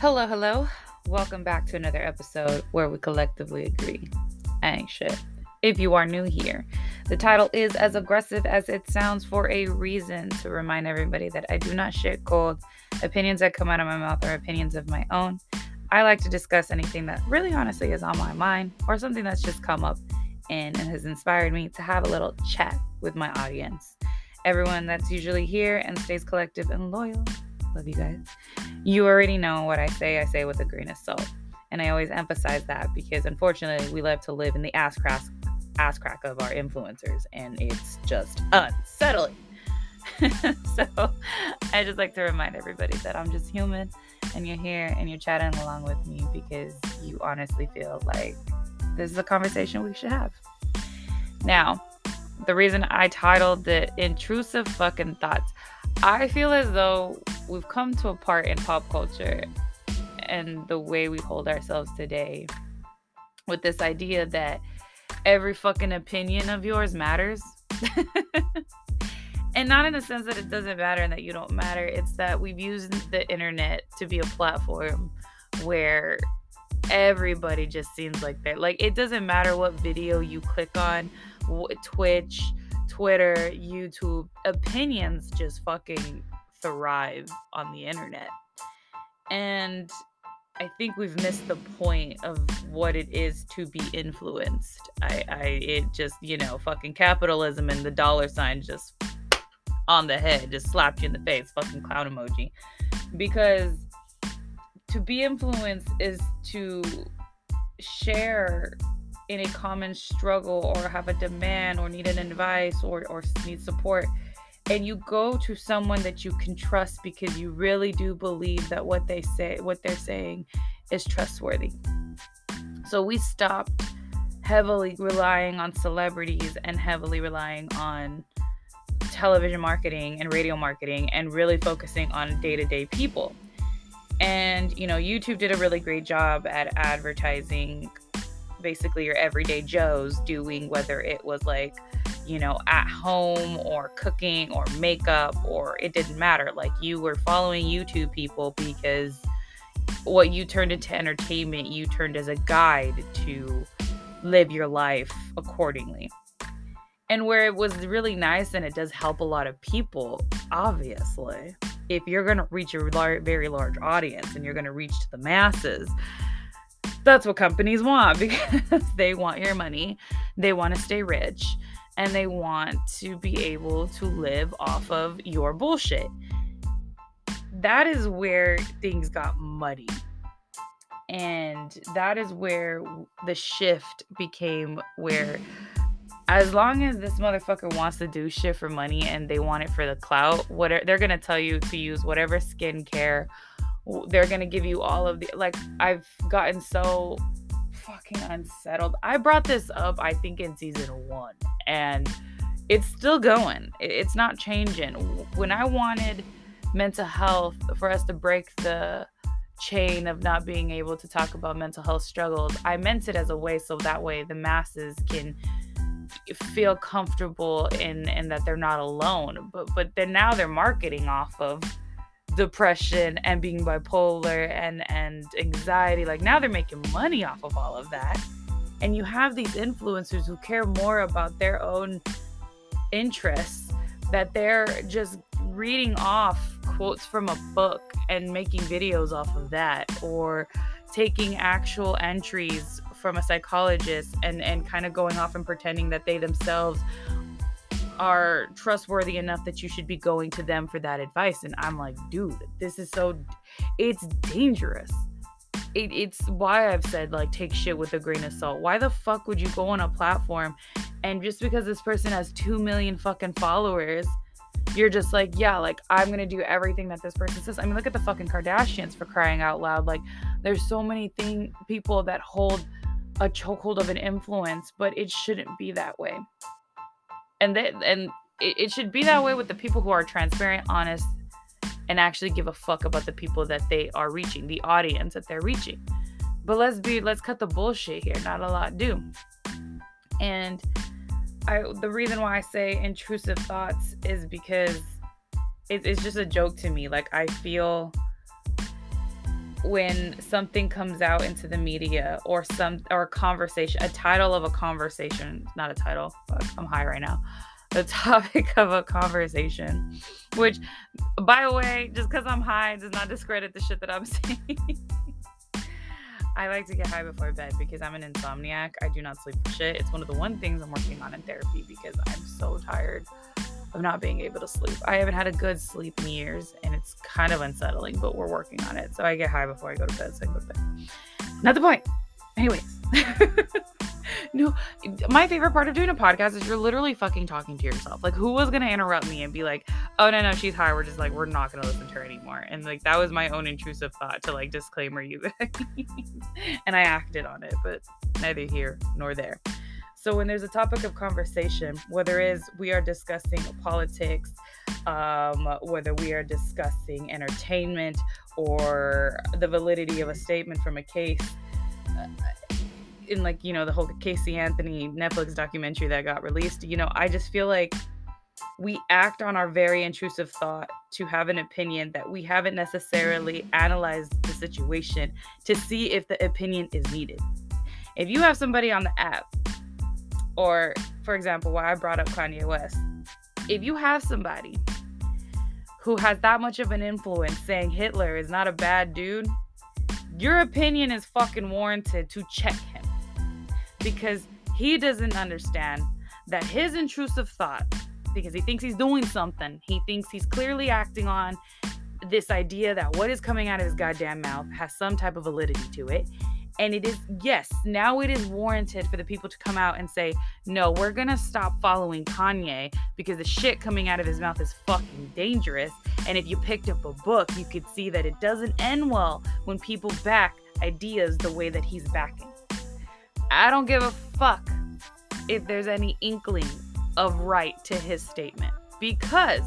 Hello, hello. Welcome back to another episode where we collectively agree. I ain't shit. If you are new here, the title is as aggressive as it sounds for a reason to remind everybody that I do not shit cold. Opinions that come out of my mouth are opinions of my own. I like to discuss anything that really honestly is on my mind or something that's just come up and, and has inspired me to have a little chat with my audience. Everyone that's usually here and stays collective and loyal. Love you guys. You already know what I say, I say with a grain of salt. And I always emphasize that because unfortunately we love to live in the ass crack, ass crack of our influencers and it's just unsettling. so I just like to remind everybody that I'm just human and you're here and you're chatting along with me because you honestly feel like this is a conversation we should have. Now, the reason I titled it Intrusive Fucking Thoughts, I feel as though we've come to a part in pop culture and the way we hold ourselves today with this idea that every fucking opinion of yours matters. and not in the sense that it doesn't matter and that you don't matter, it's that we've used the internet to be a platform where everybody just seems like they're like it doesn't matter what video you click on, Twitch, Twitter, YouTube, opinions just fucking thrive on the internet. And I think we've missed the point of what it is to be influenced. I, I, it just, you know, fucking capitalism and the dollar sign just on the head, just slapped you in the face, fucking clown emoji. Because to be influenced is to share in a common struggle or have a demand or need an advice or, or need support and you go to someone that you can trust because you really do believe that what they say what they're saying is trustworthy. So we stopped heavily relying on celebrities and heavily relying on television marketing and radio marketing and really focusing on day-to-day people. And you know youtube did a really great job at advertising basically your everyday joes doing whether it was like you know, at home or cooking or makeup or it didn't matter. Like you were following YouTube people because what you turned into entertainment, you turned as a guide to live your life accordingly. And where it was really nice and it does help a lot of people, obviously, if you're going to reach a lar- very large audience and you're going to reach to the masses, that's what companies want because they want your money. They want to stay rich and they want to be able to live off of your bullshit. That is where things got muddy. And that is where the shift became where as long as this motherfucker wants to do shit for money and they want it for the clout, whatever they're gonna tell you to use whatever skincare. They're gonna give you all of the like I've gotten so fucking unsettled. I brought this up, I think, in season one, and it's still going. It's not changing. When I wanted mental health for us to break the chain of not being able to talk about mental health struggles, I meant it as a way so that way the masses can feel comfortable in and that they're not alone. But but then now they're marketing off of depression and being bipolar and and anxiety like now they're making money off of all of that. And you have these influencers who care more about their own interests that they're just reading off quotes from a book and making videos off of that or taking actual entries from a psychologist and and kind of going off and pretending that they themselves are trustworthy enough that you should be going to them for that advice. And I'm like, dude, this is so, it's dangerous. It, it's why I've said, like, take shit with a grain of salt. Why the fuck would you go on a platform and just because this person has 2 million fucking followers, you're just like, yeah, like, I'm gonna do everything that this person says. I mean, look at the fucking Kardashians for crying out loud. Like, there's so many thing people that hold a chokehold of an influence, but it shouldn't be that way and that and it, it should be that way with the people who are transparent, honest, and actually give a fuck about the people that they are reaching, the audience that they're reaching. But let's be let's cut the bullshit here. Not a lot do. And I the reason why I say intrusive thoughts is because it, it's just a joke to me. Like I feel when something comes out into the media or some or a conversation, a title of a conversation, not a title, I'm high right now. The topic of a conversation, which, by the way, just because I'm high does not discredit the shit that I'm saying. I like to get high before bed because I'm an insomniac. I do not sleep for shit. It's one of the one things I'm working on in therapy because I'm so tired of not being able to sleep. I haven't had a good sleep in years and it's kind of unsettling, but we're working on it. So I get high before I go to bed, so I go to bed. Not the point. Anyways. no, my favorite part of doing a podcast is you're literally fucking talking to yourself. Like, who was gonna interrupt me and be like, "Oh no, no, she's high. We're just like, we're not gonna listen to her anymore." And like, that was my own intrusive thought to like disclaimer you guys, and I acted on it, but neither here nor there. So when there's a topic of conversation, whether it is we are discussing politics, um, whether we are discussing entertainment or the validity of a statement from a case, uh, in like you know the whole Casey Anthony Netflix documentary that got released, you know, I just feel like we act on our very intrusive thought to have an opinion that we haven't necessarily analyzed the situation to see if the opinion is needed. If you have somebody on the app or, for example, why I brought up Kanye West. If you have somebody who has that much of an influence saying Hitler is not a bad dude, your opinion is fucking warranted to check him because he doesn't understand that his intrusive thought, because he thinks he's doing something, he thinks he's clearly acting on this idea that what is coming out of his goddamn mouth has some type of validity to it. And it is, yes, now it is warranted for the people to come out and say, no, we're going to stop following Kanye because the shit coming out of his mouth is fucking dangerous. And if you picked up a book, you could see that it doesn't end well when people back ideas the way that he's backing. I don't give a fuck if there's any inkling of right to his statement because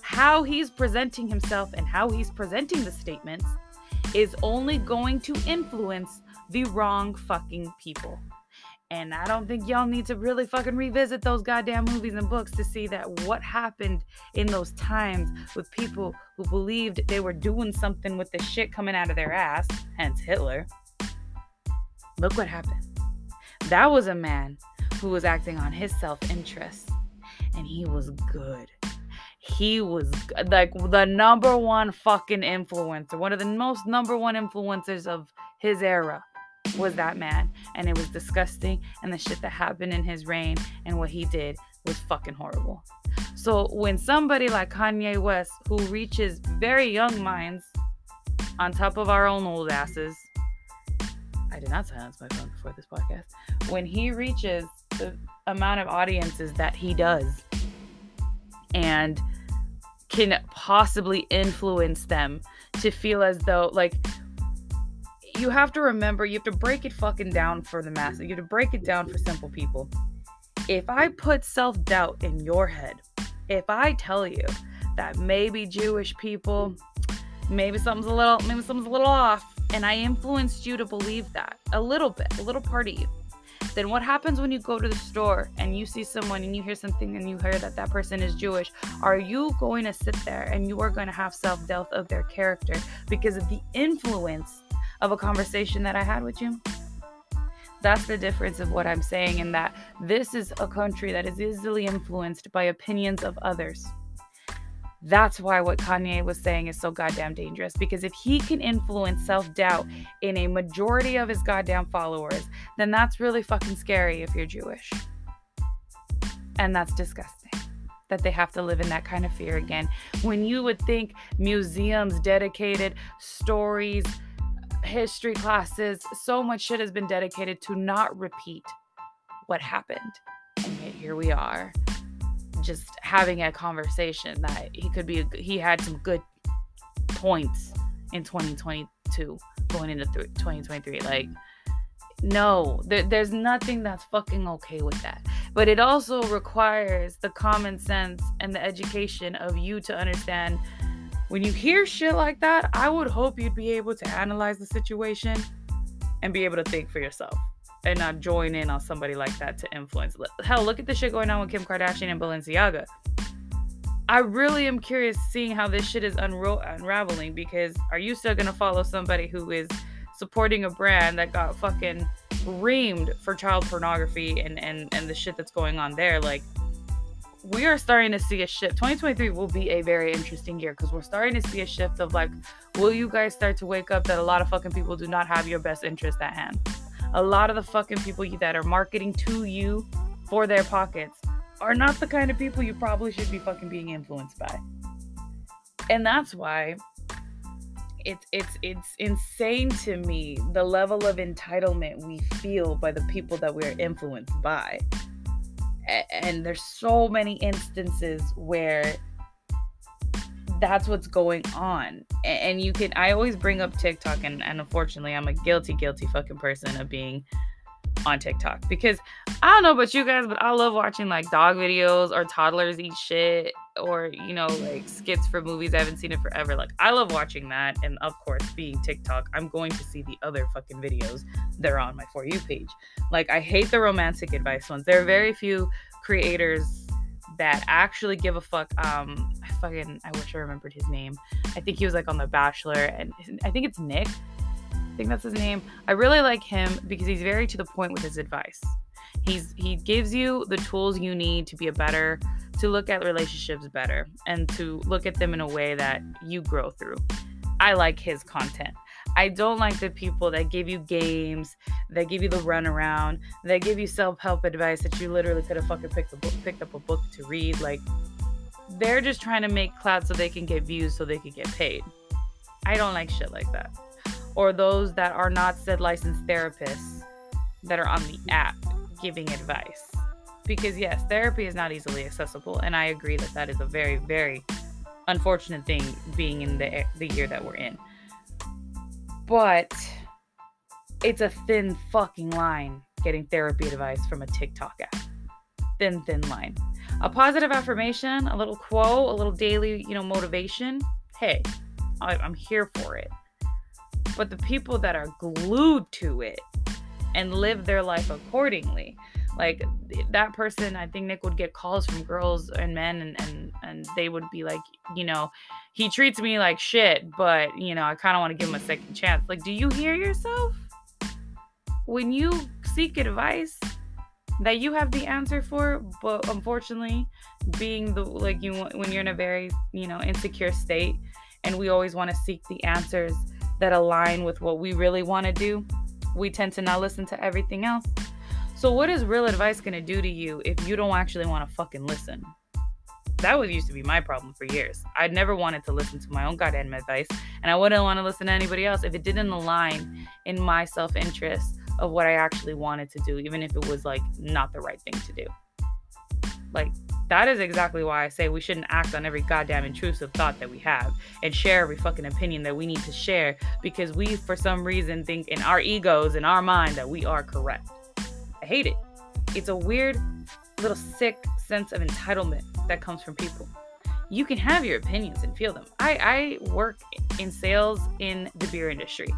how he's presenting himself and how he's presenting the statements is only going to influence the wrong fucking people. And I don't think y'all need to really fucking revisit those goddamn movies and books to see that what happened in those times with people who believed they were doing something with the shit coming out of their ass, hence Hitler. Look what happened. That was a man who was acting on his self interest, and he was good. He was like the number one fucking influencer, one of the most number one influencers of his era was that man. And it was disgusting. And the shit that happened in his reign and what he did was fucking horrible. So when somebody like Kanye West, who reaches very young minds on top of our own old asses, I did not silence my phone before this podcast. When he reaches the amount of audiences that he does and can possibly influence them to feel as though, like, you have to remember you have to break it fucking down for the masses. You have to break it down for simple people. If I put self doubt in your head, if I tell you that maybe Jewish people, maybe something's a little, maybe something's a little off, and I influenced you to believe that a little bit, a little part of you, then what happens when you go to the store and you see someone and you hear something and you hear that that person is Jewish? Are you going to sit there and you are going to have self doubt of their character because of the influence of a conversation that I had with you. That's the difference of what I'm saying, in that this is a country that is easily influenced by opinions of others. That's why what Kanye was saying is so goddamn dangerous because if he can influence self doubt in a majority of his goddamn followers, then that's really fucking scary if you're Jewish. And that's disgusting that they have to live in that kind of fear again. When you would think museums dedicated stories, history classes, so much shit has been dedicated to not repeat what happened. And yet here we are, just having a conversation that he could be, he had some good points in 2022 going into th- 2023. Like, no, there, there's nothing that's fucking okay with that. But it also requires the common sense and the education of you to understand when you hear shit like that, I would hope you'd be able to analyze the situation and be able to think for yourself and not join in on somebody like that to influence. Hell, look at the shit going on with Kim Kardashian and Balenciaga. I really am curious seeing how this shit is unro- unraveling because are you still gonna follow somebody who is supporting a brand that got fucking reamed for child pornography and and and the shit that's going on there? Like, we are starting to see a shift. 2023 will be a very interesting year because we're starting to see a shift of like, will you guys start to wake up that a lot of fucking people do not have your best interest at hand? A lot of the fucking people that are marketing to you for their pockets are not the kind of people you probably should be fucking being influenced by. And that's why it's it's it's insane to me the level of entitlement we feel by the people that we're influenced by. And there's so many instances where that's what's going on. And you can I always bring up TikTok and, and unfortunately I'm a guilty, guilty fucking person of being on TikTok because I don't know about you guys, but I love watching like dog videos or toddlers eat shit or you know like skits for movies. I haven't seen it forever. Like I love watching that, and of course, being TikTok, I'm going to see the other fucking videos that are on my for you page. Like I hate the romantic advice ones. There are very few creators that actually give a fuck. Um, I fucking I wish I remembered his name. I think he was like on The Bachelor, and I think it's Nick I think that's his name. I really like him because he's very to the point with his advice. He's he gives you the tools you need to be a better to look at relationships better and to look at them in a way that you grow through. I like his content. I don't like the people that give you games, that give you the runaround, that give you self-help advice that you literally could have fucking picked a book, picked up a book to read. Like they're just trying to make clout so they can get views so they can get paid. I don't like shit like that or those that are not said licensed therapists that are on the app giving advice. Because, yes, therapy is not easily accessible, and I agree that that is a very, very unfortunate thing being in the, the year that we're in. But it's a thin fucking line getting therapy advice from a TikTok app. Thin, thin line. A positive affirmation, a little quote, a little daily, you know, motivation. Hey, I'm here for it but the people that are glued to it and live their life accordingly. Like that person i think nick would get calls from girls and men and and, and they would be like you know he treats me like shit but you know i kind of want to give him a second chance. Like do you hear yourself? When you seek advice that you have the answer for but unfortunately being the like you when you're in a very you know insecure state and we always want to seek the answers that align with what we really want to do, we tend to not listen to everything else. So, what is real advice going to do to you if you don't actually want to fucking listen? That was used to be my problem for years. I'd never wanted to listen to my own goddamn advice, and I wouldn't want to listen to anybody else if it didn't align in my self interest of what I actually wanted to do, even if it was like not the right thing to do. Like, that is exactly why I say we shouldn't act on every goddamn intrusive thought that we have and share every fucking opinion that we need to share because we, for some reason, think in our egos, in our mind, that we are correct. I hate it. It's a weird, little sick sense of entitlement that comes from people. You can have your opinions and feel them. I, I work in sales in the beer industry.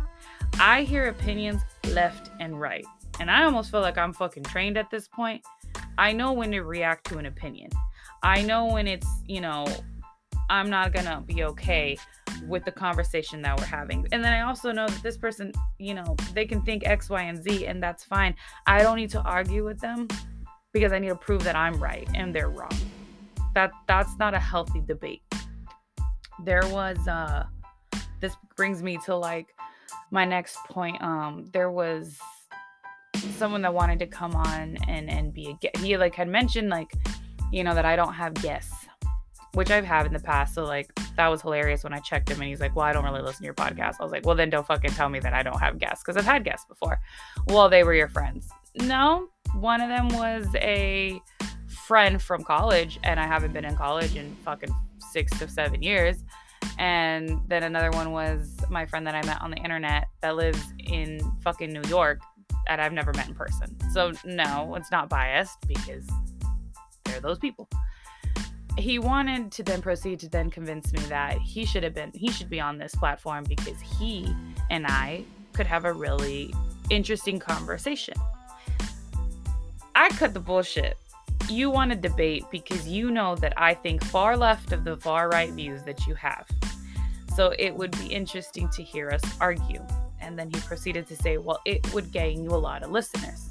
I hear opinions left and right. And I almost feel like I'm fucking trained at this point I know when to react to an opinion. I know when it's, you know, I'm not going to be okay with the conversation that we're having. And then I also know that this person, you know, they can think X, Y, and Z, and that's fine. I don't need to argue with them because I need to prove that I'm right and they're wrong. That that's not a healthy debate. There was uh this brings me to like my next point. Um there was someone that wanted to come on and and be a guest. He like had mentioned like, you know, that I don't have guests, which I've had in the past. So like that was hilarious when I checked him and he's like, "Well, I don't really listen to your podcast." I was like, "Well, then don't fucking tell me that I don't have guests because I've had guests before." Well, they were your friends. No, one of them was a friend from college, and I haven't been in college in fucking six to seven years. And then another one was my friend that I met on the internet that lives in fucking New York that I've never met in person. So, no, it's not biased because they're those people. He wanted to then proceed to then convince me that he should have been, he should be on this platform because he and I could have a really interesting conversation. I cut the bullshit. you want to debate because you know that I think far left of the far right views that you have. So it would be interesting to hear us argue. And then he proceeded to say, Well, it would gain you a lot of listeners.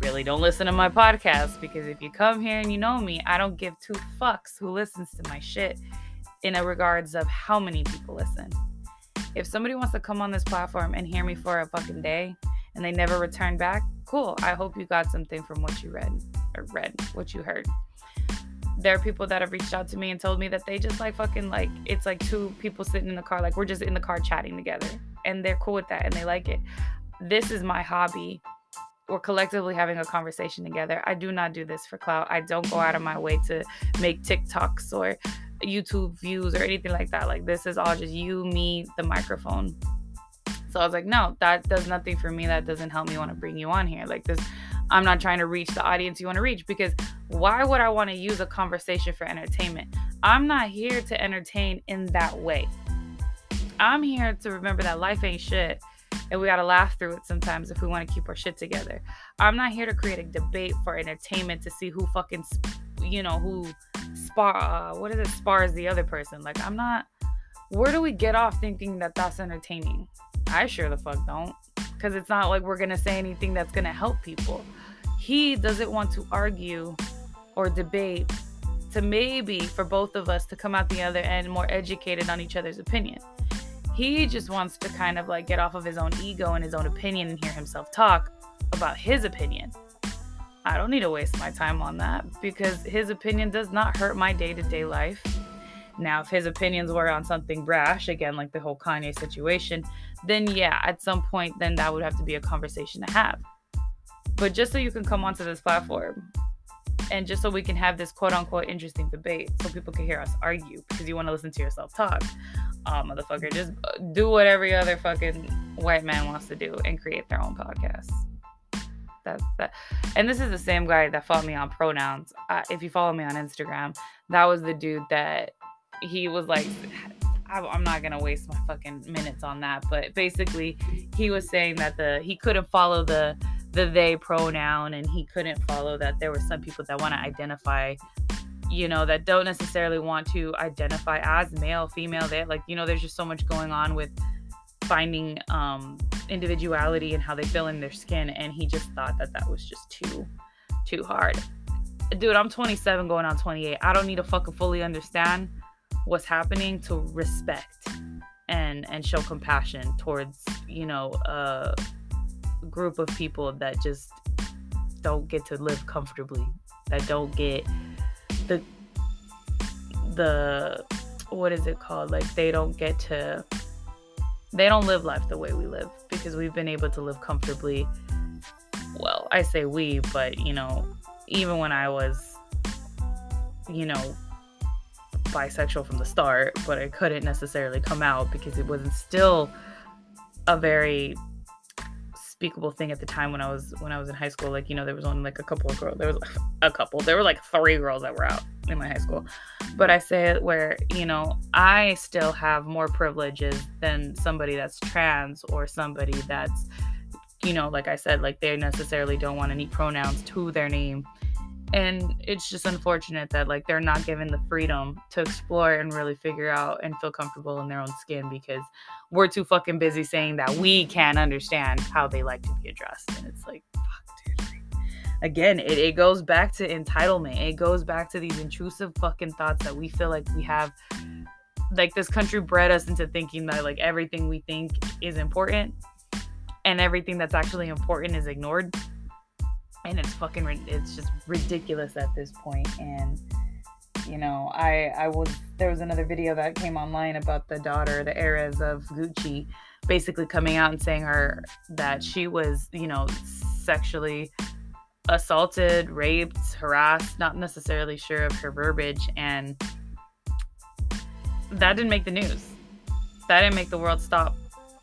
Really don't listen to my podcast because if you come here and you know me, I don't give two fucks who listens to my shit in regards of how many people listen. If somebody wants to come on this platform and hear me for a fucking day and they never return back, cool. I hope you got something from what you read or read what you heard. There are people that have reached out to me and told me that they just like fucking like it's like two people sitting in the car, like we're just in the car chatting together, and they're cool with that and they like it. This is my hobby. We're collectively having a conversation together. I do not do this for clout. I don't go out of my way to make TikToks or YouTube views or anything like that. Like this is all just you, me, the microphone. So I was like, no, that does nothing for me. That doesn't help me want to bring you on here. Like this, I'm not trying to reach the audience you want to reach because why would I want to use a conversation for entertainment? I'm not here to entertain in that way. I'm here to remember that life ain't shit and we got to laugh through it sometimes if we want to keep our shit together. I'm not here to create a debate for entertainment to see who fucking, you know, who spar, uh, what is it, spars the other person. Like, I'm not, where do we get off thinking that that's entertaining? I sure the fuck don't. Because it's not like we're to say anything that's to help people he doesn't want to argue or debate to maybe for both of us to come out the other end more educated on each other's opinion. He just wants to kind of like get off of his own ego and his own opinion and hear himself talk about his opinion. I don't need to waste my time on that because his opinion does not hurt my day to day life. Now, if his opinions were on something brash, again, like the whole Kanye situation, then yeah, at some point, then that would have to be a conversation to have. But just so you can come onto this platform and just so we can have this quote unquote interesting debate so people can hear us argue because you want to listen to yourself talk. Uh, motherfucker, just uh, do what every other fucking white man wants to do and create their own podcast. That's that. And this is the same guy that fought me on pronouns. Uh, if you follow me on Instagram, that was the dude that he was like, I'm not gonna waste my fucking minutes on that. But basically, he was saying that the he couldn't follow the the they pronoun and he couldn't follow that. There were some people that want to identify you know that don't necessarily want to identify as male female. That like you know there's just so much going on with finding um individuality and how they feel in their skin and he just thought that that was just too too hard. Dude i'm 27 going on 28 i don't need to fucking fully understand what's happening to respect and and show compassion towards you know uh group of people that just don't get to live comfortably, that don't get the the what is it called? Like they don't get to they don't live life the way we live because we've been able to live comfortably. Well, I say we, but you know, even when I was you know bisexual from the start, but I couldn't necessarily come out because it wasn't still a very unspeakable thing at the time when I was when I was in high school. Like, you know, there was only like a couple of girls. There was a couple. There were like three girls that were out in my high school. But I say it where, you know, I still have more privileges than somebody that's trans or somebody that's, you know, like I said, like they necessarily don't want any pronouns to their name and it's just unfortunate that like they're not given the freedom to explore and really figure out and feel comfortable in their own skin because we're too fucking busy saying that we can't understand how they like to be addressed. And it's like fuck dude. Again it, it goes back to entitlement. It goes back to these intrusive fucking thoughts that we feel like we have. Like this country bred us into thinking that like everything we think is important and everything that's actually important is ignored and it's fucking it's just ridiculous at this point and you know i i was there was another video that came online about the daughter the heiress of gucci basically coming out and saying her that she was you know sexually assaulted raped harassed not necessarily sure of her verbiage and that didn't make the news. That didn't make the world stop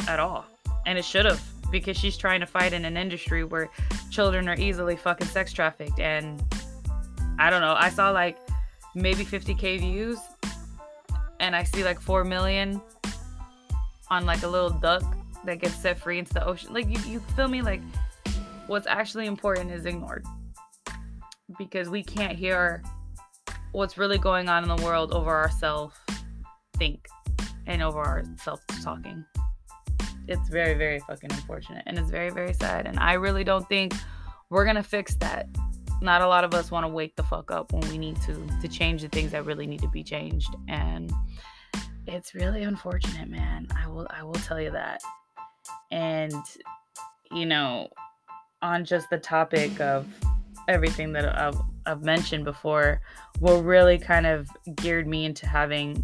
at all and it should have because she's trying to fight in an industry where children are easily fucking sex trafficked. And I don't know, I saw like maybe 50k views and I see like 4 million on like a little duck that gets set free into the ocean. Like, you, you feel me? Like, what's actually important is ignored. because we can't hear what's really going on in the world over our self think and over our self talking. It's very, very fucking unfortunate and it's very, very sad. And I really don't think we're gonna fix that. Not a lot of us want to wake the fuck up when we need to to change the things that really need to be changed. And it's really unfortunate, man. I will I will tell you that. And you know, on just the topic of everything that I've, I've mentioned before, what really kind of geared me into having,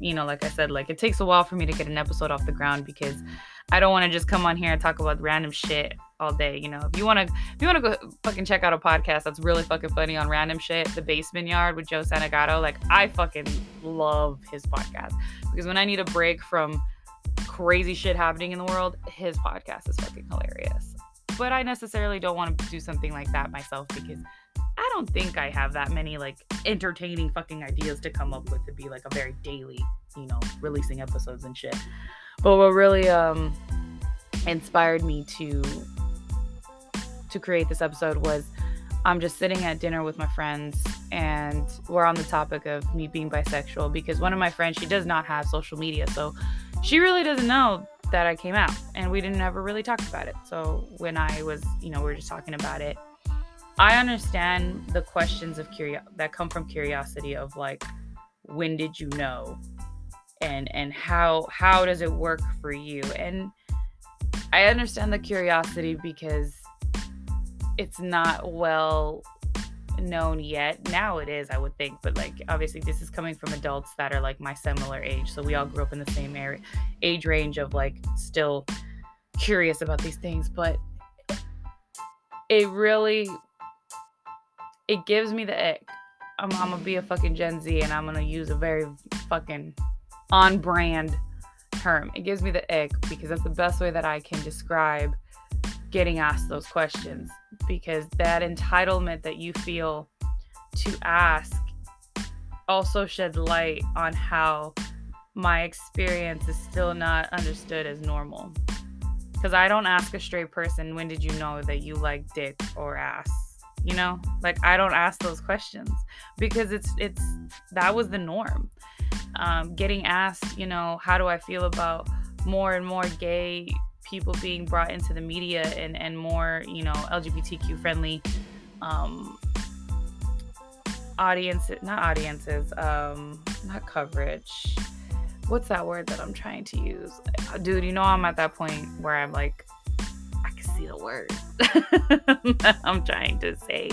you know, like I said, like it takes a while for me to get an episode off the ground because I don't want to just come on here and talk about random shit all day. You know, if you want to, if you want to go fucking check out a podcast that's really fucking funny on random shit, The Basement Yard with Joe Santagato, like I fucking love his podcast because when I need a break from crazy shit happening in the world, his podcast is fucking hilarious. But I necessarily don't want to do something like that myself because I don't think I have that many like entertaining fucking ideas to come up with to be like a very daily, you know, releasing episodes and shit. But what really um inspired me to to create this episode was I'm just sitting at dinner with my friends and we're on the topic of me being bisexual because one of my friends she does not have social media so she really doesn't know that I came out and we didn't ever really talk about it. So when I was, you know, we are just talking about it. I understand the questions of curio- that come from curiosity of like when did you know and and how how does it work for you? And I understand the curiosity because it's not well known yet. Now it is, I would think, but like obviously this is coming from adults that are like my similar age. So we all grew up in the same area, age range of like still curious about these things, but it really it gives me the ick. I'm, I'm gonna be a fucking Gen Z and I'm gonna use a very fucking on brand term. It gives me the ick because that's the best way that I can describe getting asked those questions because that entitlement that you feel to ask also sheds light on how my experience is still not understood as normal. Because I don't ask a straight person, when did you know that you like dick or ass? You know, like I don't ask those questions because it's it's that was the norm. Um, getting asked, you know, how do I feel about more and more gay people being brought into the media and, and more, you know, LGBTQ friendly um, audiences, not audiences, um, not coverage. What's that word that I'm trying to use? Dude, you know, I'm at that point where I'm like, see the word I'm trying to say,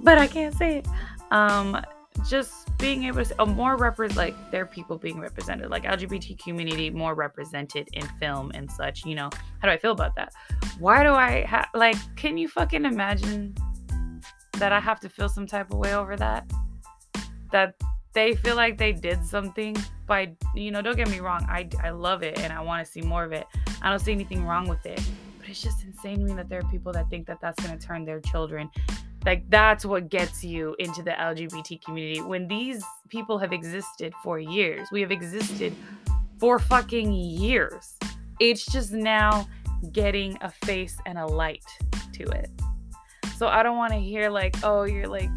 but I can't say it. Um, just being able to a more represent like their people being represented like lgbt community more represented in film and such you know? How do i feel about that? Why do i have like can you fucking imagine that i have to feel some type of way over that? That they feel like they did something by you know don't get me wrong i i love it and i want to see more of it. I don't see anything wrong with it but it's just insane to me that there are people that think that that's going to turn their children like that's what gets you into the LGBT community when these people have existed for years. We have existed for fucking years. It's just now getting a face and a light to it. So I don't want to hear like, oh, you're like,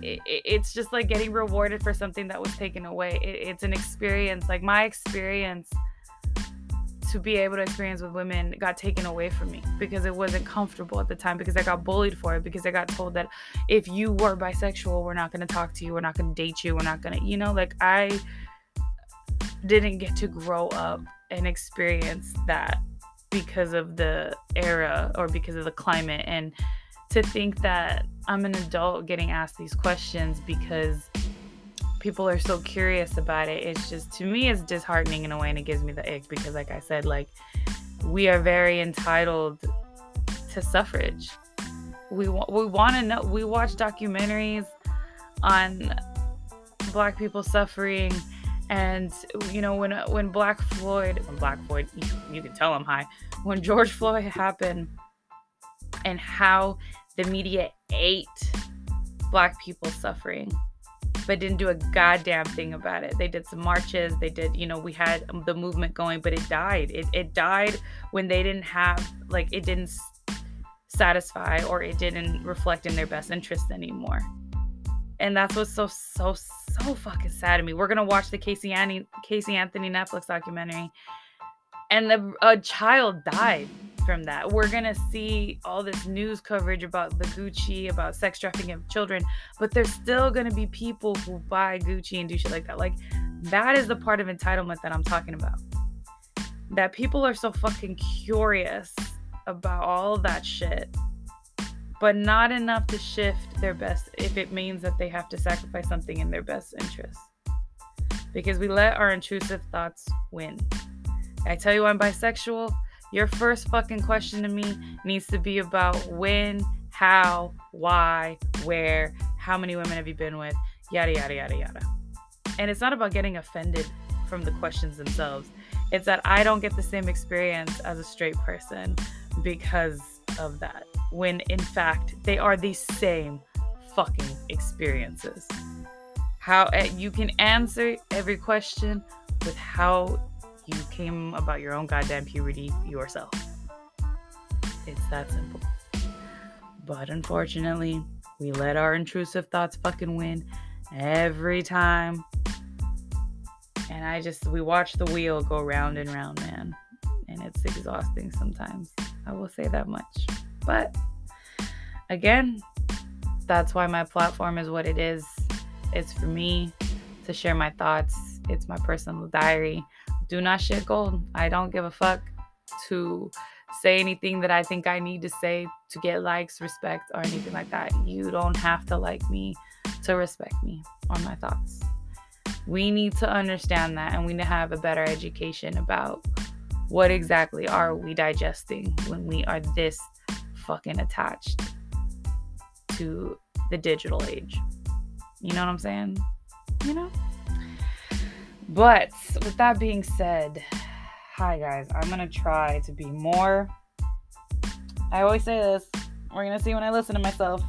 it's just like getting rewarded for something that was taken away. It's an experience. Like my experience to be able to experience with women got taken away from me because it wasn't comfortable at the time because I got bullied for it because I got told that if you were bisexual, we're not going to talk to you, we're not going to date you, we're not going to, you know, like I didn't get to grow up and experience that because of the era or because of the climate. And to think that I'm an adult getting asked these questions because people are so curious about it. It's just to me it's disheartening in a way and it gives me the ick because like i said like we are very entitled to suffrage. We, we want to know we watch documentaries on black people suffering and you know when when black floyd when black floyd you, you can tell i'm high when george floyd happened and how the media ate black people suffering but didn't do a goddamn thing about it. They did some marches. They did, you know, we had the movement going, but it died. It, it died when they didn't have, like, it didn't, satisfy or it didn't reflect in their best interest anymore. And that's what's so so so fucking sad to me. We're gonna watch the Casey Anthony Casey Anthony Netflix documentary, and the, a child died from that. We're gonna see all this news coverage about the Gucci, about sex trafficking of children, but there's still gonna be people who buy Gucci and do shit like that. Like that is the part of entitlement that I'm talking about. That people are so fucking curious about all that shit but not enough to shift their best if it means that they have to sacrifice something in their best interest. Because we let our intrusive thoughts win. I tell you I'm bisexual, your first fucking question to me needs to be about when, how, why, where, how many women have you been with, yada, yada, yada, yada. And it's not about getting offended from the questions themselves. It's that I don't get the same experience as a straight person because of that when in fact they are the same fucking experiences. How eh, you can answer every question with how you came about your own goddamn puberty yourself. It's that simple. But unfortunately, we let our intrusive thoughts fucking win every time. And I just, we watch the wheel go round and round, man. And it's exhausting sometimes. I will say that much. But again, that's why my platform is what it is. It's for me to share my thoughts. It's my personal diary. Do not shit gold. I don't give a fuck to say anything that I think I need to say to get likes, respect, or anything like that. You don't have to like me to respect me or my thoughts. We need to understand that and we need to have a better education about what exactly are we digesting when we are this fucking attached to the digital age. You know what I'm saying? You know? But with that being said, hi guys, I'm gonna try to be more. I always say this, we're gonna see when I listen to myself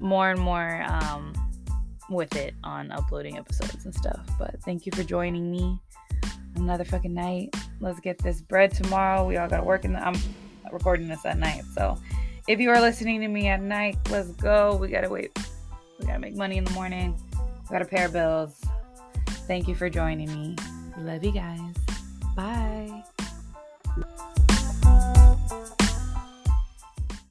more and more um, with it on uploading episodes and stuff. But thank you for joining me another fucking night. Let's get this bread tomorrow. We all gotta work and. I'm recording this at night. So if you are listening to me at night, let's go. We gotta wait. We gotta make money in the morning. We gotta pay our bills. Thank you for joining me. Love you guys. Bye.